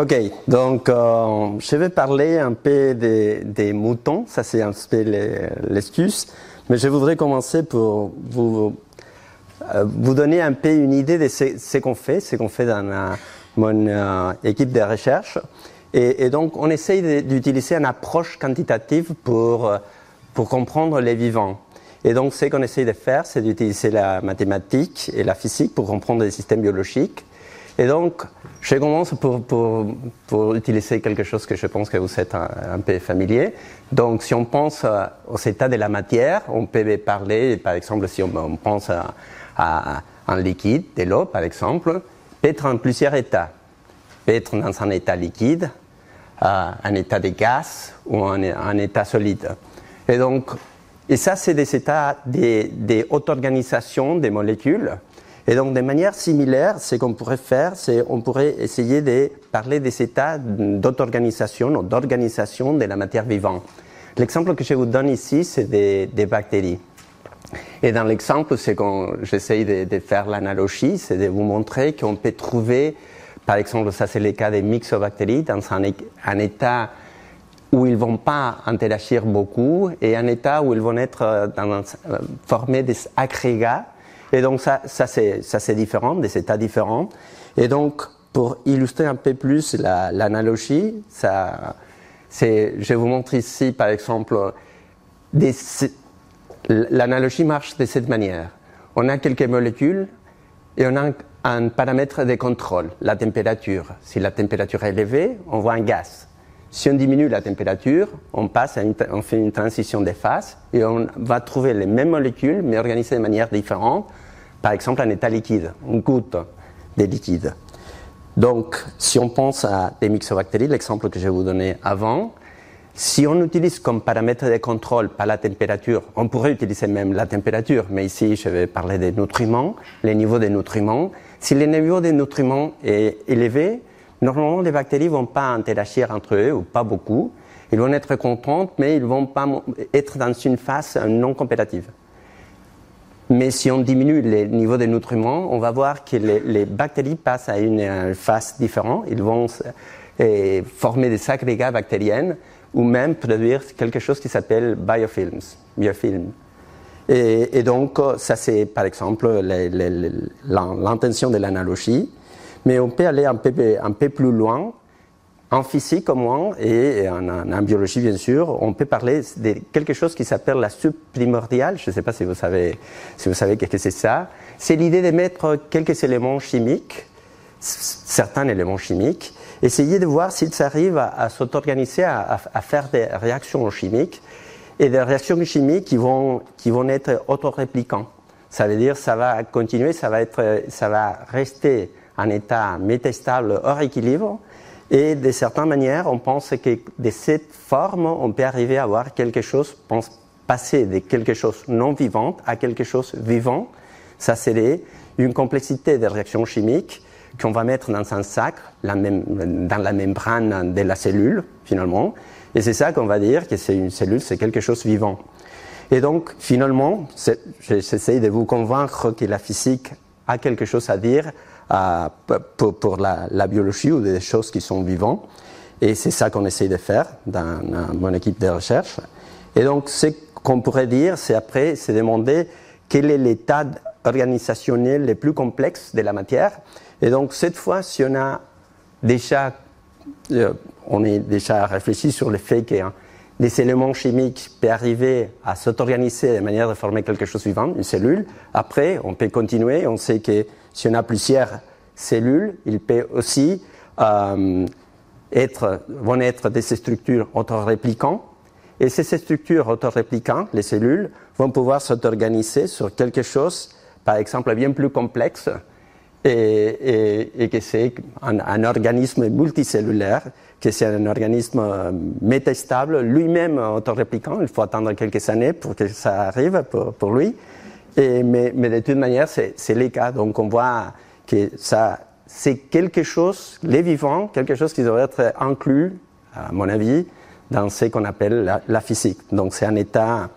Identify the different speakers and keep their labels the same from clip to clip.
Speaker 1: Ok, donc euh, je vais parler un peu des, moutons, ça c'est un peu l'excuse, mais je voudrais commencer pour vous, euh, vous donner un peu une idée de ce, qu'on fait, ce qu'on fait dans euh, mon équipe de recherche. Et, donc on essaye d'utiliser une approche quantitative pour, pour comprendre les vivants. Et donc ce qu'on essaye de faire, c'est d'utiliser la mathématique et la physique pour comprendre les systèmes biologiques. Et donc, je commence pour, pour, pour, utiliser quelque chose que je pense que vous êtes un, peu familier. Donc, si on pense aux états de la matière, on peut parler, par exemple, si on, pense à, un liquide, de l'eau, par exemple, peut être en plusieurs états. Peut être dans un état liquide, euh, un état de gaz ou un, état solide. Et donc, et ça, c'est des états de, de haute organisation des molécules et donc, de manière similaire, ce qu'on pourrait faire, c'est on pourrait essayer de parler des états d'auto-organisation ou d'organisation de la matière vivante. L'exemple que je vous donne ici, c'est des, bactéries. Et dans l'exemple, c'est qu'on j'essaye de, faire l'analogie, c'est de vous montrer qu'on peut trouver, par exemple, ça c'est le cas des myxobactéries, dans un, état où ils vont pas interagir beaucoup et un état où ils vont être dans un, former des agrégats et donc ça, ça c'est différent, des états différents. Et donc pour illustrer un peu plus l'analogie, ça, c'est, je vous montre ici par exemple, l'analogie marche de cette manière. On a quelques molécules et on a un, paramètre de contrôle, la température. Si la température est élevée, on voit un gaz. Si on diminue la température, on fait une transition de phase et on va trouver les mêmes molécules mais organisées de manière différente par exemple, un état liquide, une goutte de liquide. Donc, si on pense à des myxobactéries, l'exemple que je vous donner avant, si on utilise comme paramètre de contrôle pas la température, on pourrait utiliser même la température, mais ici je vais parler des nutriments, les niveaux des nutriments. Si le niveau des nutriments est élevé, normalement les bactéries vont pas interagir entre eux ou pas beaucoup. Ils vont être contentes, mais ils vont pas être dans une phase non compétitive. Mais si on diminue les niveaux de nutriments, on va voir que les, bactéries passent à une phase différente. Ils vont euh, former des agrégats bactériens ou même produire quelque chose qui s'appelle biofilms, biofilms. Et, donc, ça c'est par exemple l'intention de l'analogie. Mais on peut aller un peu, plus loin en physique au moins et en, biologie bien sûr, on peut parler de quelque chose qui s'appelle la subprimordiale. Je ne sais pas si vous savez, si savez ce que c'est ça. C'est l'idée de mettre quelques éléments chimiques, certains éléments chimiques, essayer de voir s'ils arrivent à, à s'auto-organiser, à, faire des réactions chimiques et des réactions chimiques qui vont, qui vont être autoréplicants. Ça veut dire ça va continuer, ça va, être, ça va rester en état métastable hors équilibre et de certaines manières, on pense que de cette forme, on peut arriver à avoir quelque chose, passer de quelque chose non vivant à quelque chose vivant. Ça serait une complexité de réactions chimiques qu'on va mettre dans un sac, dans la membrane de la cellule, finalement. Et c'est ça qu'on va dire que c'est une cellule, c'est quelque chose vivant. Et donc, finalement, j'essaie de vous convaincre que la physique a quelque chose à dire pour, la, biologie ou des choses qui sont vivantes. Et c'est ça qu'on essaie de faire dans, dans, mon équipe de recherche. Et donc, ce qu'on pourrait dire, c'est après, c'est demander quel est l'état organisationnel le plus complexe de la matière. Et donc, cette fois, si on a déjà, euh, on est déjà réfléchi sur le fait que hein, des éléments chimiques peuvent arriver à s'auto-organiser de manière de former quelque chose vivant, une cellule. Après, on peut continuer. On sait que si on a plusieurs cellules, il peut aussi euh, être, vont être des structures autoréplicants. Et ces structures autoréplicants, les cellules, vont pouvoir s'organiser sur quelque chose, par exemple, bien plus complexe, et, que c'est un, organisme multicellulaire, que c'est un organisme métastable, lui-même autoréplicant. Il faut attendre quelques années pour que ça arrive pour, lui. Mais, mais, de toute manière, c'est le cas. Donc on voit que ça, c'est quelque chose, les vivants, quelque chose qui devrait être inclus, à mon avis, dans ce qu'on appelle la, physique. Donc c'est un état,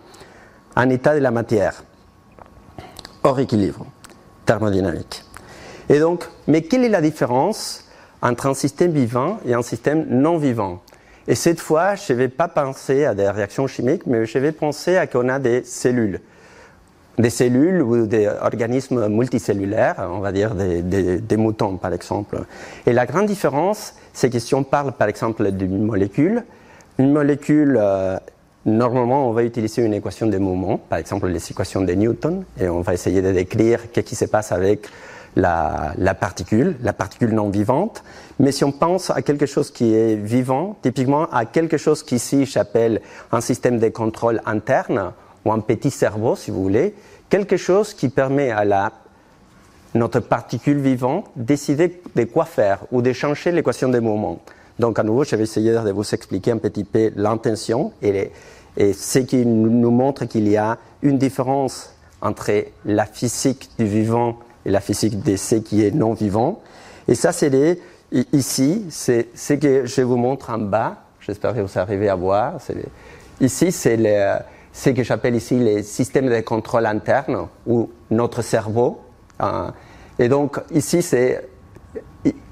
Speaker 1: un état de la matière, hors équilibre, thermodynamique. Et donc, mais quelle est la différence entre un système vivant et un système non vivant? Et cette fois, je ne vais pas penser à des réactions chimiques, mais je vais penser à qu'on a des cellules. Des cellules ou des organismes multicellulaires, on va dire des, moutons par exemple. Et la grande différence, c'est que si on parle par exemple d'une molécule, une molécule, euh, normalement on va utiliser une équation de mouvement, par exemple les équations de Newton, et on va essayer de décrire ce qui se passe avec la, la, particule, la particule non vivante. Mais si on pense à quelque chose qui est vivant, typiquement à quelque chose qu'ici j'appelle un système de contrôle interne, ou un petit cerveau si vous voulez, quelque chose qui permet à la, notre particule vivante décider de quoi faire ou de changer l'équation des mouvements. Donc à nouveau, je vais essayer de vous expliquer un petit peu l'intention et, et ce qui nous montre qu'il y a une différence entre la physique du vivant et la physique de ce qui est non vivant. Et ça, c'est Ici, c'est ce que je vous montre en bas. J'espère que vous arrivez à voir. Ici, c'est ce que j'appelle ici les systèmes de contrôle interne ou notre cerveau. Hein. Et donc, ici, c'est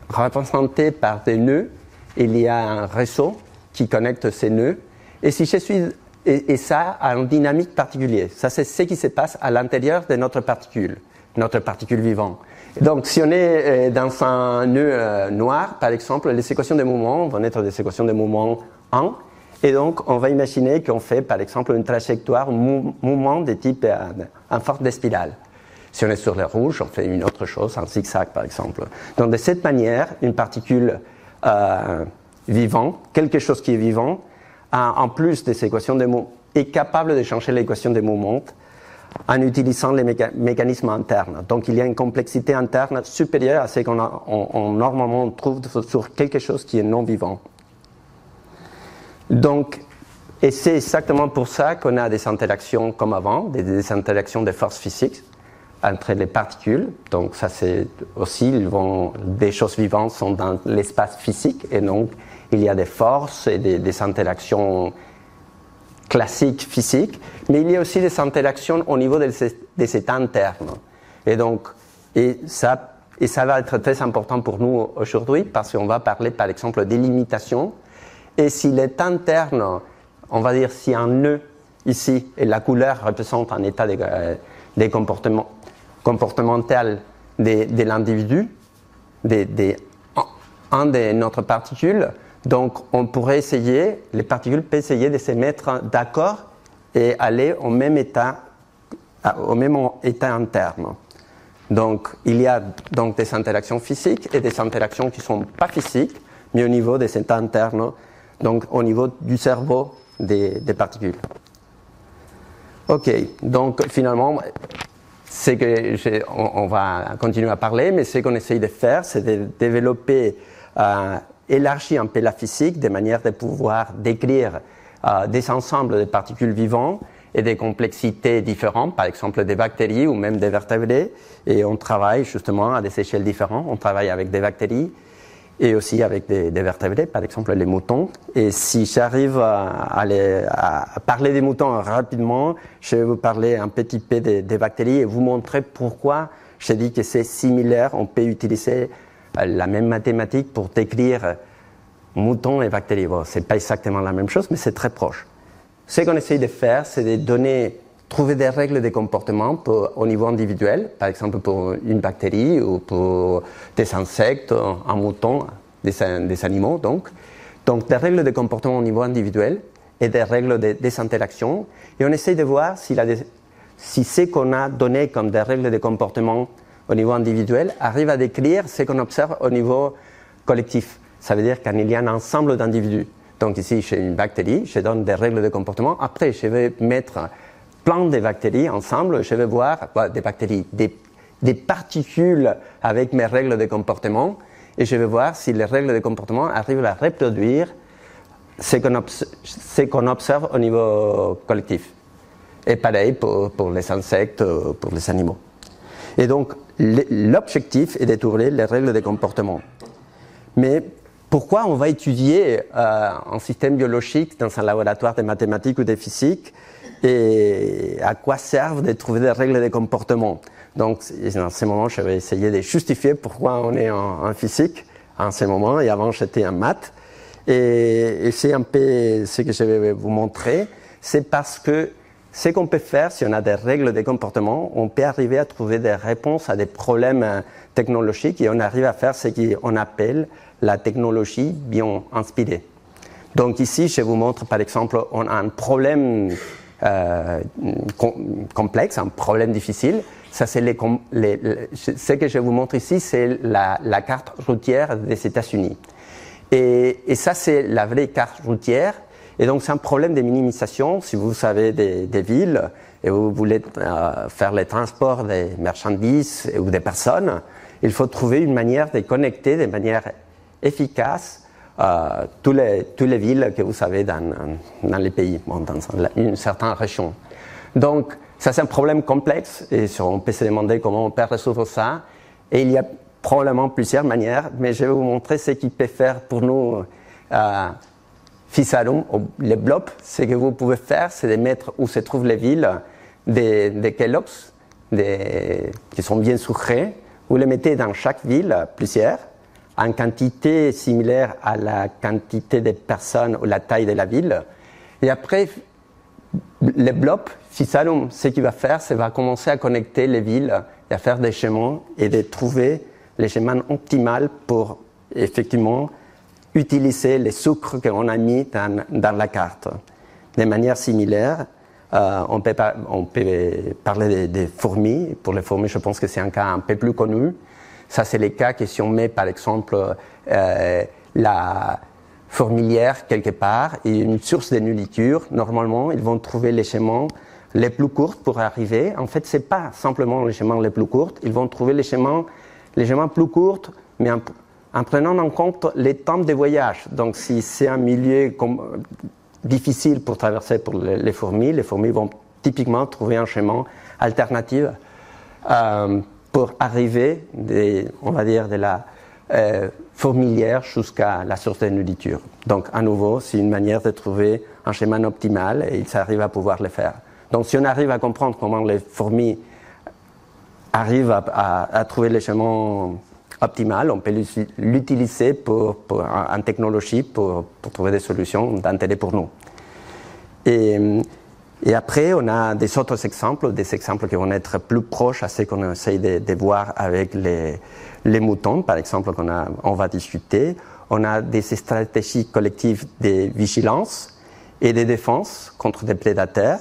Speaker 1: représenté par des nœuds. Il y a un réseau qui connecte ces nœuds. Et si je suis et, ça a une dynamique particulière. Ça, c'est ce qui se passe à l'intérieur de notre particule, notre particule vivante. Donc, si on est euh, dans un nœud euh, noir, par exemple, les équations de mouvement vont être des équations de mouvement 1. Et donc, on va imaginer qu'on fait, par exemple, une trajectoire, un mouvement de type euh, en forme de spirale. Si on est sur le rouge, on fait une autre chose, un zigzag, par exemple. Donc, de cette manière, une particule euh, vivante, quelque chose qui est vivant, en plus des équations de mouvement, est capable de changer l'équation de mouvement en utilisant les mécanismes internes. Donc il y a une complexité interne supérieure à ce qu'on on, normalement trouve sur quelque chose qui est non vivant. Donc, et c'est exactement pour ça qu'on a des interactions comme avant, des, interactions de forces physiques entre les particules. Donc ça c'est aussi, vont, des choses vivantes sont dans l'espace physique et donc il y a des forces et des, des interactions classique physique, mais il y a aussi des interactions au niveau de, ces états internes. Et donc, et ça, et ça va être très important pour nous aujourd'hui parce qu'on va parler par exemple des limitations. Et si l'état interne, on va dire si un nœud ici et la couleur représente un état de, de comportement, comportemental de, de l'individu, de, de, un de notre particule, donc, on pourrait essayer, les particules peuvent essayer de se mettre d'accord et aller au même état, au même état interne. Donc, il y a donc des interactions physiques et des interactions qui ne sont pas physiques, mais au niveau des états internes, donc au niveau du cerveau des, particules. Ok, donc finalement, c'est que on, on, va continuer à parler, mais ce qu'on essaye de faire, c'est de développer euh, élargir un peu la physique de manière de pouvoir décrire euh, des ensembles de particules vivantes et des complexités différentes, par exemple des bactéries ou même des vertébrés. Et on travaille justement à des échelles différentes. On travaille avec des bactéries et aussi avec des, vertébrés, par exemple les moutons. Et si j'arrive à, parler des moutons rapidement, je vais vous parler un petit peu des, bactéries et vous montrer pourquoi je dis que c'est similaire. On peut utiliser la même mathématique pour décrire moutons et bactéries. Bon, c'est pas exactement la même chose, mais c'est très proche. Ce qu'on essaye de faire, c'est de donner, trouver des règles de comportement au niveau individuel, par exemple pour une bactérie ou pour des insectes, un mouton, des, animaux donc. Donc des règles de comportement au niveau individuel et des règles de, des interactions. Et on essaye de voir si, si ce qu'on a donné comme des règles de comportement au niveau individuel arrive à décrire ce qu'on observe au niveau collectif. Ça veut dire qu'il y a un ensemble d'individus. Donc ici, chez une bactérie, je donne des règles de comportement. Après, je vais mettre plein de bactéries ensemble. Je vais voir des bactéries, des, des, particules avec mes règles de comportement. Et je vais voir si les règles de comportement arrivent à reproduire ce qu'on observe, au niveau collectif. Et pareil pour, les insectes, pour les animaux. Et donc, l'objectif est d'étudier les règles de comportement. Mais pourquoi on va étudier euh, un système biologique dans un laboratoire de mathématiques ou de physique et à quoi servent de trouver des règles de comportement Donc, dans ce moment, je vais essayer de justifier pourquoi on est en, physique en ce moment, et avant j'étais en maths. Et, c'est un peu ce que je vais vous montrer. C'est parce que ce qu'on peut faire, si on a des règles de comportement, on peut arriver à trouver des réponses à des problèmes euh, technologiques et on arrive à faire ce qu'on appelle la technologie bien inspirée. Donc ici, je vous montre par exemple, on a un problème euh, complexe, un problème difficile. Ça, c'est les, ce que je vous montre ici, c'est la, carte routière des États-Unis. Et, et, ça, c'est la vraie carte routière. Et donc, c'est un problème de minimisation. Si vous savez des, villes et vous voulez euh, faire les transports des marchandises ou des personnes, il faut trouver une manière de connecter de manière efficace euh, toutes, les, villes que vous savez dans, les pays, dans une certaine région. Donc, ça c'est un problème complexe et on peut se demander comment on peut résoudre ça. Et il y a probablement plusieurs manières, mais je vais vous montrer ce qu'il peut faire pour nous. Euh, Fisarum, les blobs, ce que vous pouvez faire, c'est de mettre où se trouvent les villes des, des, qui sont bien sucrés. Vous les mettez dans chaque ville, plusieurs, en quantité similaire à la quantité de personnes ou la taille de la ville. Et après, les blobs, Fisarum, ce qu'il va faire, c'est va commencer à connecter les villes et à faire des chemins et de trouver les chemins optimaux pour effectivement utiliser les sucres qu'on a mis dans, la carte. De manière similaire, euh, on, peut on, peut parler des, fourmis. Pour les fourmis, je pense que c'est un cas un peu plus connu. Ça, c'est les cas que si on met, par exemple, euh, la fourmilière quelque part et une source de nourriture, normalement, ils vont trouver les chemins les plus courts pour arriver. En fait, c'est pas simplement les chemins les plus courts. Ils vont trouver les chemins, les chemins plus courts, mais en, en prenant en compte les temps de voyage. Donc, si c'est un milieu difficile pour traverser pour les, fourmis, les fourmis vont typiquement trouver un chemin alternatif euh, pour arriver, on va dire, de la euh, fourmilière jusqu'à la source de nourriture. Donc, à nouveau, c'est une manière de trouver un chemin optimal et ils arrivent à pouvoir le faire. Donc, si on arrive à comprendre comment les fourmis arrivent à, trouver les chemins optimal, on peut l'utiliser pour, en technologie pour, trouver des solutions d'intérêt pour nous. Et, et, après, on a des autres exemples, des exemples qui vont être plus proches à ce qu'on essaye de, voir avec les, moutons, par exemple, qu'on on va discuter. On a des stratégies collectives de vigilance et de défense contre des prédateurs.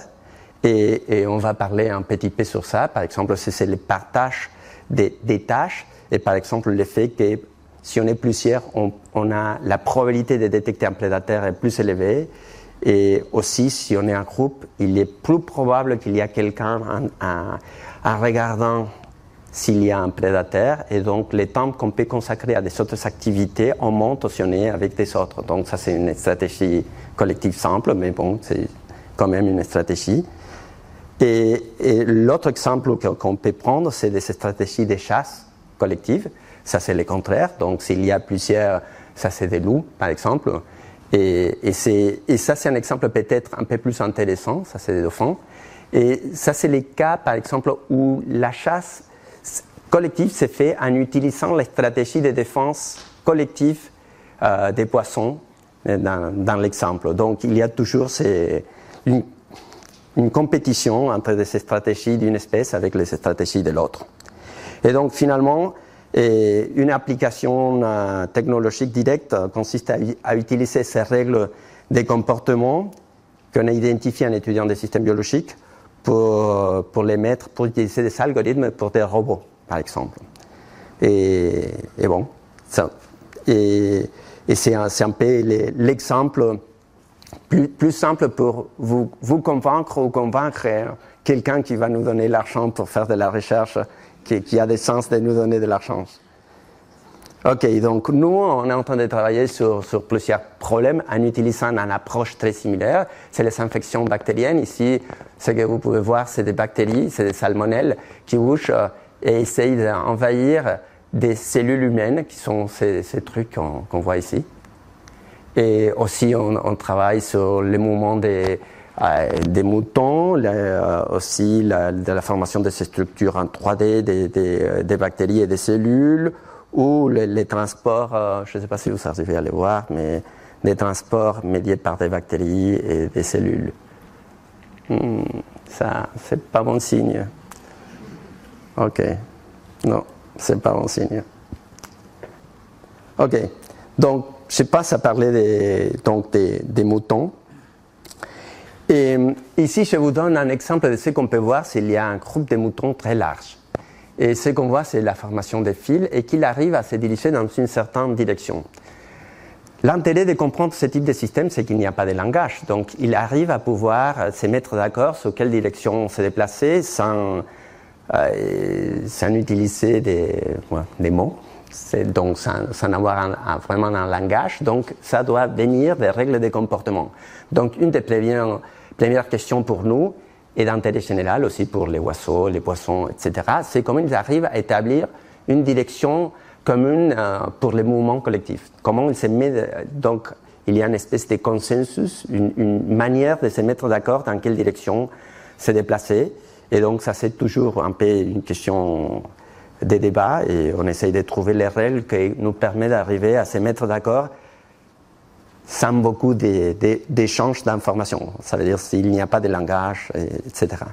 Speaker 1: Et, on va parler un petit peu sur ça. Par exemple, c'est le partage des, des tâches et par exemple, le fait que si on est plusieurs, on, on a la probabilité de détecter un prédateur est plus élevée. Et aussi, si on est un groupe, il est plus probable qu'il y a quelqu'un en, regardant s'il y a un prédateur. Et donc, les temps qu'on peut consacrer à des autres activités, on monte si on est avec des autres. Donc, ça, c'est une stratégie collective simple, mais bon, c'est quand même une stratégie. Et, et l'autre exemple qu'on peut prendre, c'est des stratégies de chasse collective. Ça, c'est le contraire. Donc, s'il y a plusieurs, ça, c'est des loups, par exemple. Et, ça, c'est un exemple peut-être un peu plus intéressant. Ça, c'est des dauphins. Et ça, c'est les cas, par exemple, où la chasse collective s'est faite en utilisant les stratégies de défense collective euh, des poissons euh, dans, dans l'exemple. Donc, il y a toujours une, une compétition entre ces stratégies d'une espèce avec les stratégies de l'autre. Et donc finalement, une application euh, technologique directe consiste à, utiliser ces règles des comportements qu'on a identifiées en étudiant des systèmes biologiques pour, pour les mettre, pour utiliser des algorithmes pour des robots, par exemple. Et, et bon, ça, et, et c'est un, peu l'exemple plus, simple pour vous convaincre ou convaincre quelqu'un qui va nous donner l'argent pour faire de la recherche qui, a des sens de nous donner de l'argent. Ok, donc nous, on est en train de travailler sur, plusieurs problèmes en utilisant une approche très similaire. C'est les infections bactériennes. Ici, ce que vous pouvez voir, c'est des bactéries, c'est des salmonelles qui bouchent euh, et essayent d'envahir des cellules humaines, qui sont ces, trucs qu'on voit ici. Et aussi, on, travaille sur les mouvements des des moutons, euh, aussi la, de la formation de ces structures en 3D des, des, bactéries et des cellules, ou les, transports, euh, je ne sais pas si vous arrivez à les voir, mais des transports médiés par des bactéries et des cellules. Hmm, ça, c'est pas bon signe. Ok. Non, c'est pas bon signe. Ok. Donc, je passe à parler des, donc des, moutons. Ici, je vous donne un exemple de ce qu'on peut voir s'il y a un groupe de moutons très large. Et ce qu'on voit, c'est la formation des fils et qu'il arrive à se diriger dans une certaine direction. L'intérêt de comprendre ce type de système, c'est qu'il n'y a pas de langage. Donc, il arrive à pouvoir se mettre d'accord sur quelle direction se déplacer sans, euh, sans utiliser des, des mots. Donc, sans, sans avoir vraiment un langage. Donc, ça doit venir des règles de comportement. Donc, une des premières, premières questions pour nous, et d'intérêt général aussi pour les oiseaux, les poissons, etc., c'est comment ils arrivent à établir une direction commune euh, pour les mouvements collectifs. Comment ils se mettent, donc il y a une espèce de consensus, une, une manière de se mettre d'accord dans quelle direction se déplacer. Et donc ça c'est toujours un peu une question de débat et on essaye de trouver les règles qui nous permettent d'arriver à se mettre d'accord sans beaucoup d'échanges d'informations. Ça veut dire s'il n'y a pas de langage, etc.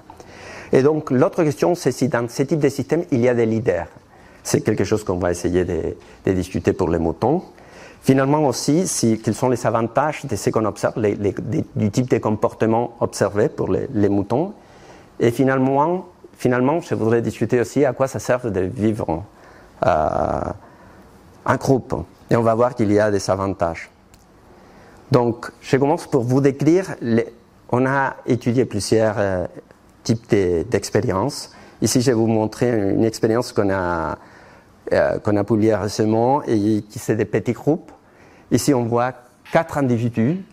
Speaker 1: Et donc l'autre question, c'est si dans ce type de système, il y a des leaders. C'est quelque chose qu'on va essayer de, discuter pour les moutons. Finalement aussi, si, quels sont les avantages de ce qu'on observe, du type de comportement observé pour les, moutons. Et finalement, finalement, je voudrais discuter aussi à quoi ça sert de vivre euh, en groupe. Et on va voir qu'il y a des avantages. Donc, je commence pour vous décrire. on a étudié plusieurs euh, types d'expériences. Ici, je vais vous montrer une expérience qu'on a, euh, qu'on a publiée récemment et qui c'est des petits groupes. Ici, on voit quatre individus.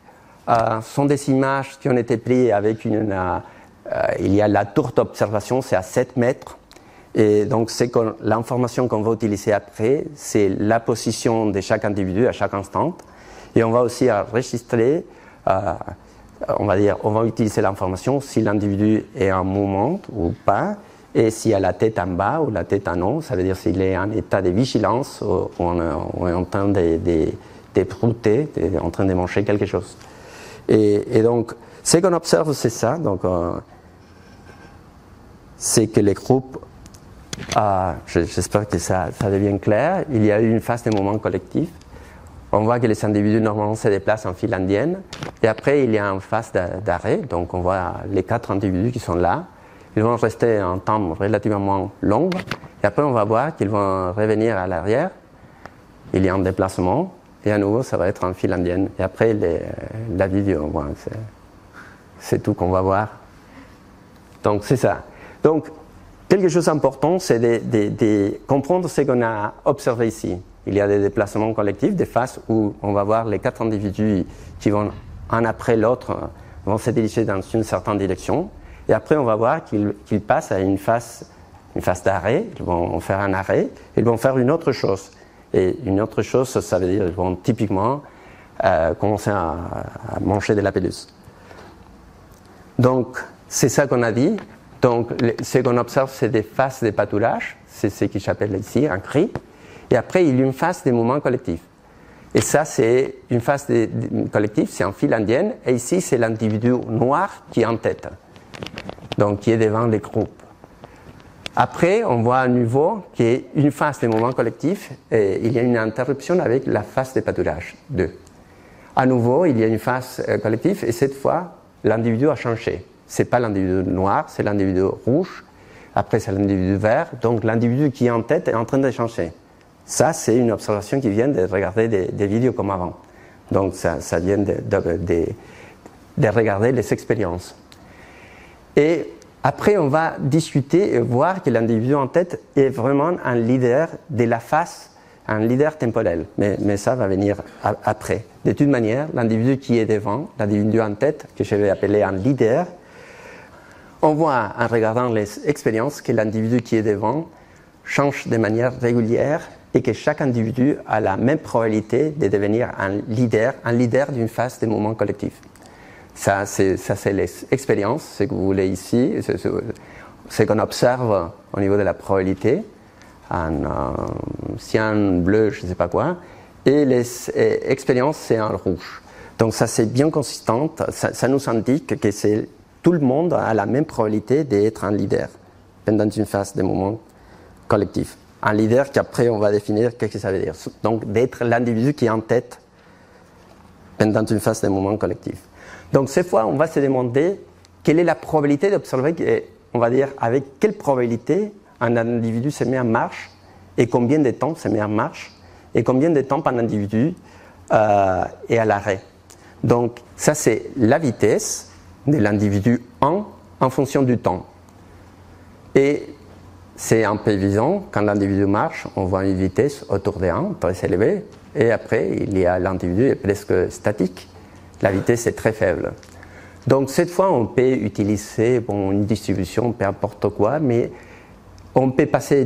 Speaker 1: Euh, ce sont des images qui ont été prises avec une. Il y a la tour d'observation, c'est à 7 mètres. Et donc, l'information qu'on va utiliser après, c'est la position de chaque individu à chaque instant. Et on va aussi enregistrer, on va dire, on va utiliser l'information si l'individu est en mouvement ou pas, et s'il a la tête en bas ou la tête en haut, ça veut dire s'il est en état de vigilance ou, on, est en train de, de, de en train de manger quelque chose. Et, donc, ce qu'on observe, c'est ça. Donc, euh, c'est que les groupes, euh, j'espère que ça devient clair, il y a eu une phase de mouvement collectif on voit que les individus normalement se déplacent en file indienne. Et après, il y a une phase d'arrêt. Donc, on voit les quatre individus qui sont là. Ils vont rester un temps relativement long. Et après, on va voir qu'ils vont revenir à l'arrière. Il y a un déplacement. Et à nouveau, ça va être en file indienne. Et après, la vidéo. c'est tout qu'on va voir. Donc, c'est ça. Donc, quelque chose d'important, c'est de comprendre ce qu'on a observé ici il y a des déplacements collectifs, des phases où on va voir les quatre individus qui vont un après l'autre vont se diriger dans une certaine direction. Et après, on va voir qu'ils passent à une phase, une phase d'arrêt. Ils vont faire un arrêt. Ils vont faire une autre chose. Et une autre chose, ça veut dire qu'ils vont typiquement euh, commencer à, manger de la pelouse. Donc, c'est ça qu'on a dit. Donc, ce qu'on observe, c'est des phases de pâturage. C'est ce qui s'appelle ici un cri. Et après, il y a une phase des mouvements collectifs. Et ça, c'est une phase de, collectif, c'est en file indienne. Et ici, c'est l'individu noir qui est en tête, donc qui est devant les groupes. Après, on voit à nouveau qu'il y a une phase des mouvements collectifs et il y a une interruption avec la phase de pâturage 2. À nouveau, il y a une phase euh, collective et cette fois, l'individu a changé. C'est pas l'individu noir, c'est l'individu rouge. Après, c'est l'individu vert. Donc, l'individu qui est en tête est en train de changer. Ça, c'est une observation qui vient de regarder des, vidéos comme avant. Donc, ça, vient de, de, regarder les expériences. Et après, on va discuter et voir que l'individu en tête est vraiment un leader de la face, un leader temporel. Mais ça va venir après. De toute manière, l'individu qui est devant, l'individu en tête, que je vais appeler un leader, on voit en regardant les expériences que l'individu qui est devant change de manière régulière et que chaque individu a la même probabilité de devenir un leader, un leader d'une phase des mouvements collectifs. Ça, c'est, ça, c'est l'expérience, ce que vous voulez ici, ce qu'on observe au niveau de la probabilité. en euh, cyan, bleu, je ne sais pas quoi, et les expériences, c'est en rouge. Donc ça, c'est bien consistant, ça, nous indique que c'est tout le monde a la même probabilité d'être un leader pendant une phase de moment collectif. Un leader qu'après on va définir qu'est-ce que ça veut dire. Donc d'être l'individu qui est en tête pendant une phase de moment collectif. Donc cette fois, on va se demander quelle est la probabilité d'observer, on va dire avec quelle probabilité un individu se met en marche et combien de temps se met en marche et combien de temps un individu euh, est à l'arrêt. Donc ça c'est la vitesse de l'individu 1 en fonction du temps. Et c'est un peu évident, quand l'individu marche, on voit une vitesse autour de 1, très élevée, et après il y a l'individu est presque statique. La vitesse est très faible. Donc cette fois, on peut utiliser une distribution, peu importe quoi, mais on peut passer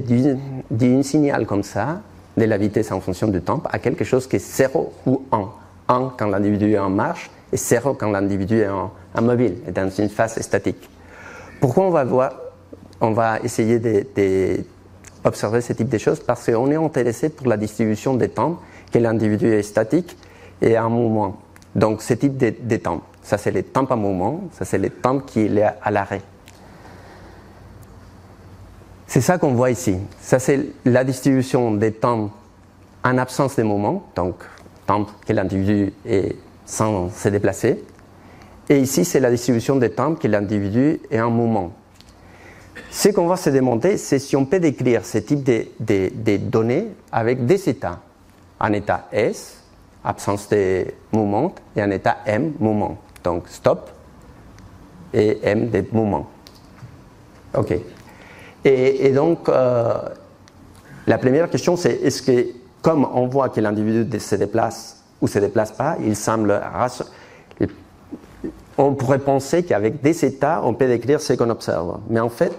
Speaker 1: d'un signal comme ça, de la vitesse en fonction du temps, à quelque chose qui est 0 ou 1. 1 quand l'individu est en marche et 0 quand l'individu est en, mobile, est dans une phase statique. Pourquoi on va, voir, on va essayer d'observer ce type de choses Parce qu'on est intéressé pour la distribution des temps, que l'individu est statique et en mouvement. Donc ce type de, temps. Ça, c'est les temps en mouvement, ça, c'est les temps qui est à l'arrêt. C'est ça qu'on voit ici. Ça, c'est la distribution des temps en absence de mouvement, donc temps que l'individu est sans se déplacer. Et ici, c'est la distribution des temps que l'individu est en mouvement. Ce qu'on va se demander, c'est si on peut décrire ce type de, de données avec des états. Un état S, absence de mouvement, et un état M, mouvement. Donc stop et M des mouvements. OK. Et, donc, euh, la première question, c'est est-ce que, comme on voit que l'individu se déplace ou se déplace pas, il semble. On pourrait penser qu'avec des états, on peut décrire ce qu'on observe. Mais en fait,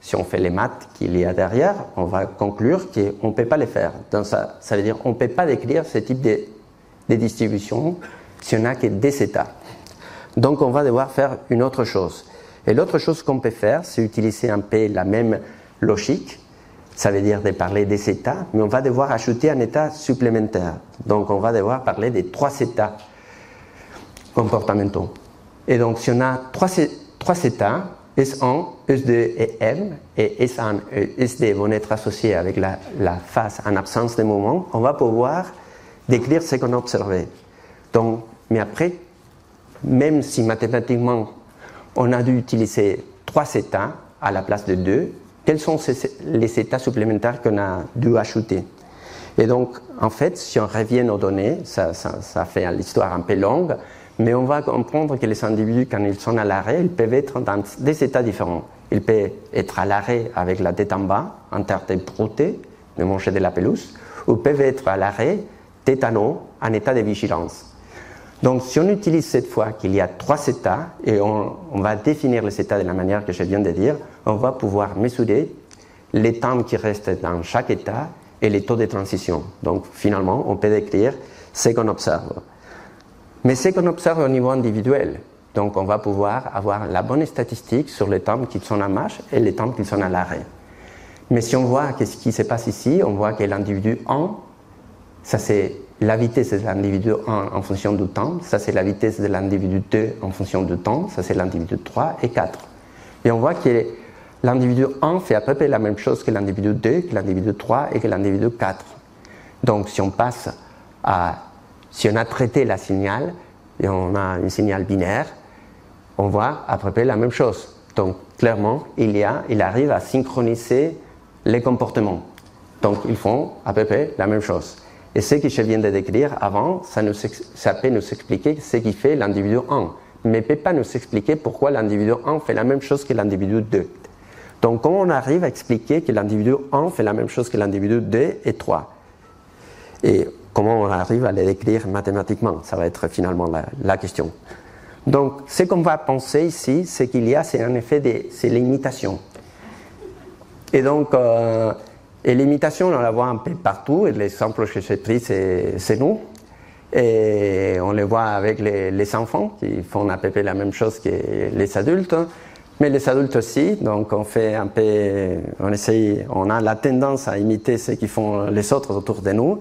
Speaker 1: si on fait les maths qu'il y a derrière, on va conclure qu'on ne peut pas les faire. Ça, ça veut dire qu'on ne peut pas décrire ce type de, de distribution si on n'a que des états. Donc on va devoir faire une autre chose. Et l'autre chose qu'on peut faire, c'est utiliser un peu la même logique. Ça veut dire de parler des états, mais on va devoir ajouter un état supplémentaire. Donc on va devoir parler des trois états comportementaux. Et donc si on a trois, trois états, S1, S2 et M, et S1 et SD vont être associés avec la, la phase en absence de mouvement, on va pouvoir décrire ce qu'on a observé. Donc, mais après, même si mathématiquement on a dû utiliser trois états à la place de deux, quels sont les états supplémentaires qu'on a dû ajouter? Et donc, en fait, si on revient aux données, ça, fait l'histoire un peu longue, mais on va comprendre que les individus, quand ils sont à l'arrêt, ils peuvent être dans des états différents. Ils peuvent être à l'arrêt avec la tête en bas, en terre de de manger de la pelouse, ou peuvent être à l'arrêt tétano, en état de vigilance. Donc, si on utilise cette fois qu'il y a trois états et on, va définir les états de la manière que je viens de dire, on va pouvoir mesurer les temps qui restent dans chaque état et les taux de transition. Donc, finalement, on peut décrire ce qu'on observe. Mais ce qu'on observe au niveau individuel. Donc, on va pouvoir avoir la bonne statistique sur les temps qui sont en marche et les temps qui sont à l'arrêt. Mais si on voit ce qui se passe ici, on voit que l'individu 1, ça c'est la vitesse de l'individu 1 en fonction du temps, ça c'est la vitesse de l'individu 2 en fonction du temps, ça c'est l'individu 3 et 4. Et on voit que l'individu 1 fait à peu près la même chose que l'individu 2, que l'individu 3 et que l'individu 4. Donc si on passe à, si on a traité la signal et on a un signal binaire, on voit à peu près la même chose. Donc clairement, il, y a, il arrive à synchroniser les comportements. Donc ils font à peu près la même chose. Et ce que je viens de décrire avant, ça, peut nous expliquer ce qui fait l'individu 1, mais ne peut pas nous expliquer pourquoi l'individu 1 fait la même chose que l'individu 2. Donc, comment on arrive à expliquer que l'individu 1 fait la même chose que l'individu 2 et 3 Et comment on arrive à les décrire mathématiquement Ça va être finalement la, question. Donc, ce qu'on va penser ici, c'est qu'il y a, c'est en effet, c'est l'imitation. Et donc, euh, et l'imitation, on la voit un peu partout. Et l'exemple que j'ai pris, c'est nous. Et on le voit avec les, enfants qui font à peu près la même chose que les adultes. Mais les adultes aussi, donc on fait un peu, on essaye, on a la tendance à imiter ce qu'ils font les autres autour de nous.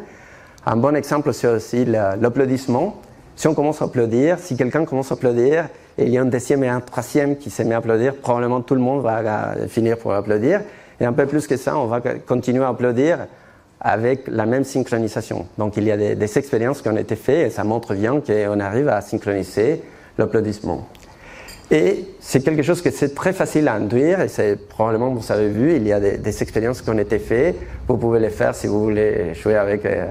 Speaker 1: Un bon exemple, c'est aussi l'applaudissement. Si on commence à applaudir, si quelqu'un commence à applaudir, et il y a un deuxième et un troisième qui se met à applaudir, probablement tout le monde va finir pour applaudir. Et un peu plus que ça, on va continuer à applaudir avec la même synchronisation. Donc il y a des, des expériences qui ont été faites et ça montre bien qu'on arrive à synchroniser l'applaudissement. Et c'est quelque chose que c'est très facile à induire, et c'est probablement, vous avez vu, il y a des, expériences qui ont été faites. Vous pouvez les faire si vous voulez jouer avec euh,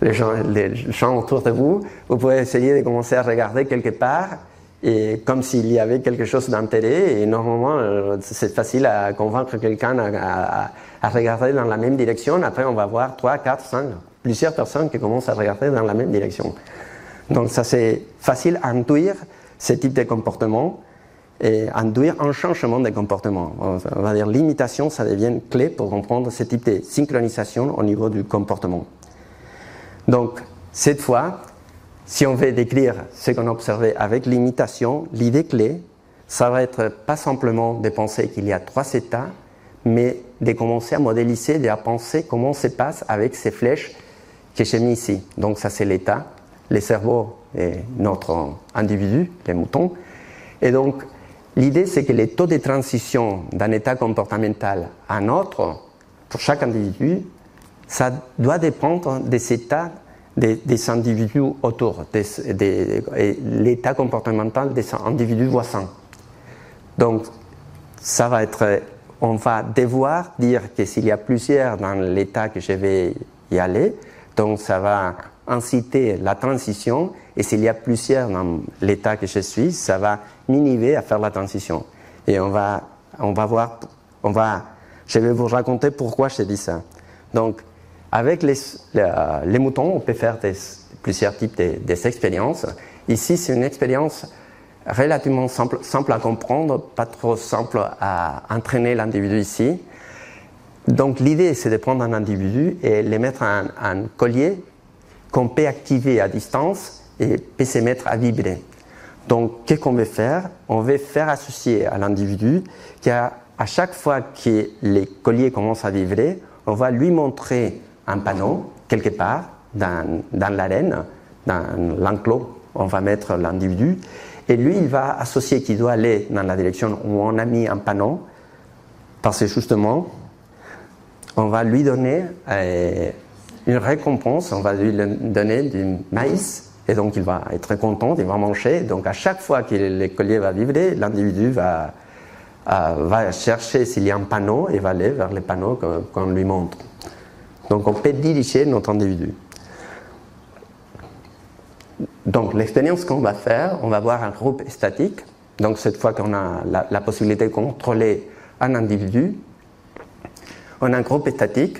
Speaker 1: les, gens, les gens autour de vous. Vous pouvez essayer de commencer à regarder quelque part, et comme s'il y avait quelque chose d'intérêt, et normalement, euh, c'est facile à convaincre quelqu'un à, à, regarder dans la même direction. Après, on va voir 3, 4, 5, plusieurs personnes qui commencent à regarder dans la même direction. Donc ça, c'est facile à induire ce type de comportement et induire un changement de comportement. On va dire l'imitation, ça devient clé pour comprendre ce type de synchronisation au niveau du comportement. Donc, cette fois, si on veut décrire ce qu'on a observé avec l'imitation, l'idée clé, ça va être pas simplement de penser qu'il y a trois états, mais de commencer à modéliser, de penser comment se passe avec ces flèches que j'ai mis ici. Donc ça c'est l'état, les cerveaux et notre individu, les moutons. Et donc, l'idée, c'est que les taux de transition d'un état comportemental à un autre, pour chaque individu, ça doit dépendre des états des, individus autour, des, l'état comportemental des individus voisins. Donc, ça va être, on va devoir dire que s'il y a plusieurs dans l'état que je vais y aller, donc ça va inciter la transition et s'il y a plusieurs dans l'état que je suis, ça va m'inhiber à faire la transition. Et on va, on va voir, on va, je vais vous raconter pourquoi je dis ça. Donc, avec les, moutons, on peut faire des, plusieurs types d'expériences. Ici, c'est une expérience relativement simple, simple à comprendre, pas trop simple à entraîner l'individu ici. Donc l'idée, c'est de prendre un individu et le mettre en un collier qu'on peut activer à distance et peut se mettre à vibrer. Donc, qu'est-ce qu'on veut faire? On veut faire associer à l'individu qu'à à chaque fois que les colliers commencent à vibrer, on va lui montrer un panneau quelque part dans, dans l'arène, dans l'enclos. On va mettre l'individu et lui, il va associer qu'il doit aller dans la direction où on a mis un panneau parce que justement, on va lui donner euh, une récompense, on va lui donner du maïs, et donc il va être content, il va manger. Donc à chaque fois que le collier va vibrer, l'individu va, euh, va chercher s'il y a un panneau et va aller vers les panneaux qu'on lui montre. Donc on peut diriger notre individu. Donc l'expérience qu'on va faire, on va voir un groupe statique. Donc cette fois qu'on a la possibilité de contrôler un individu, on a un groupe statique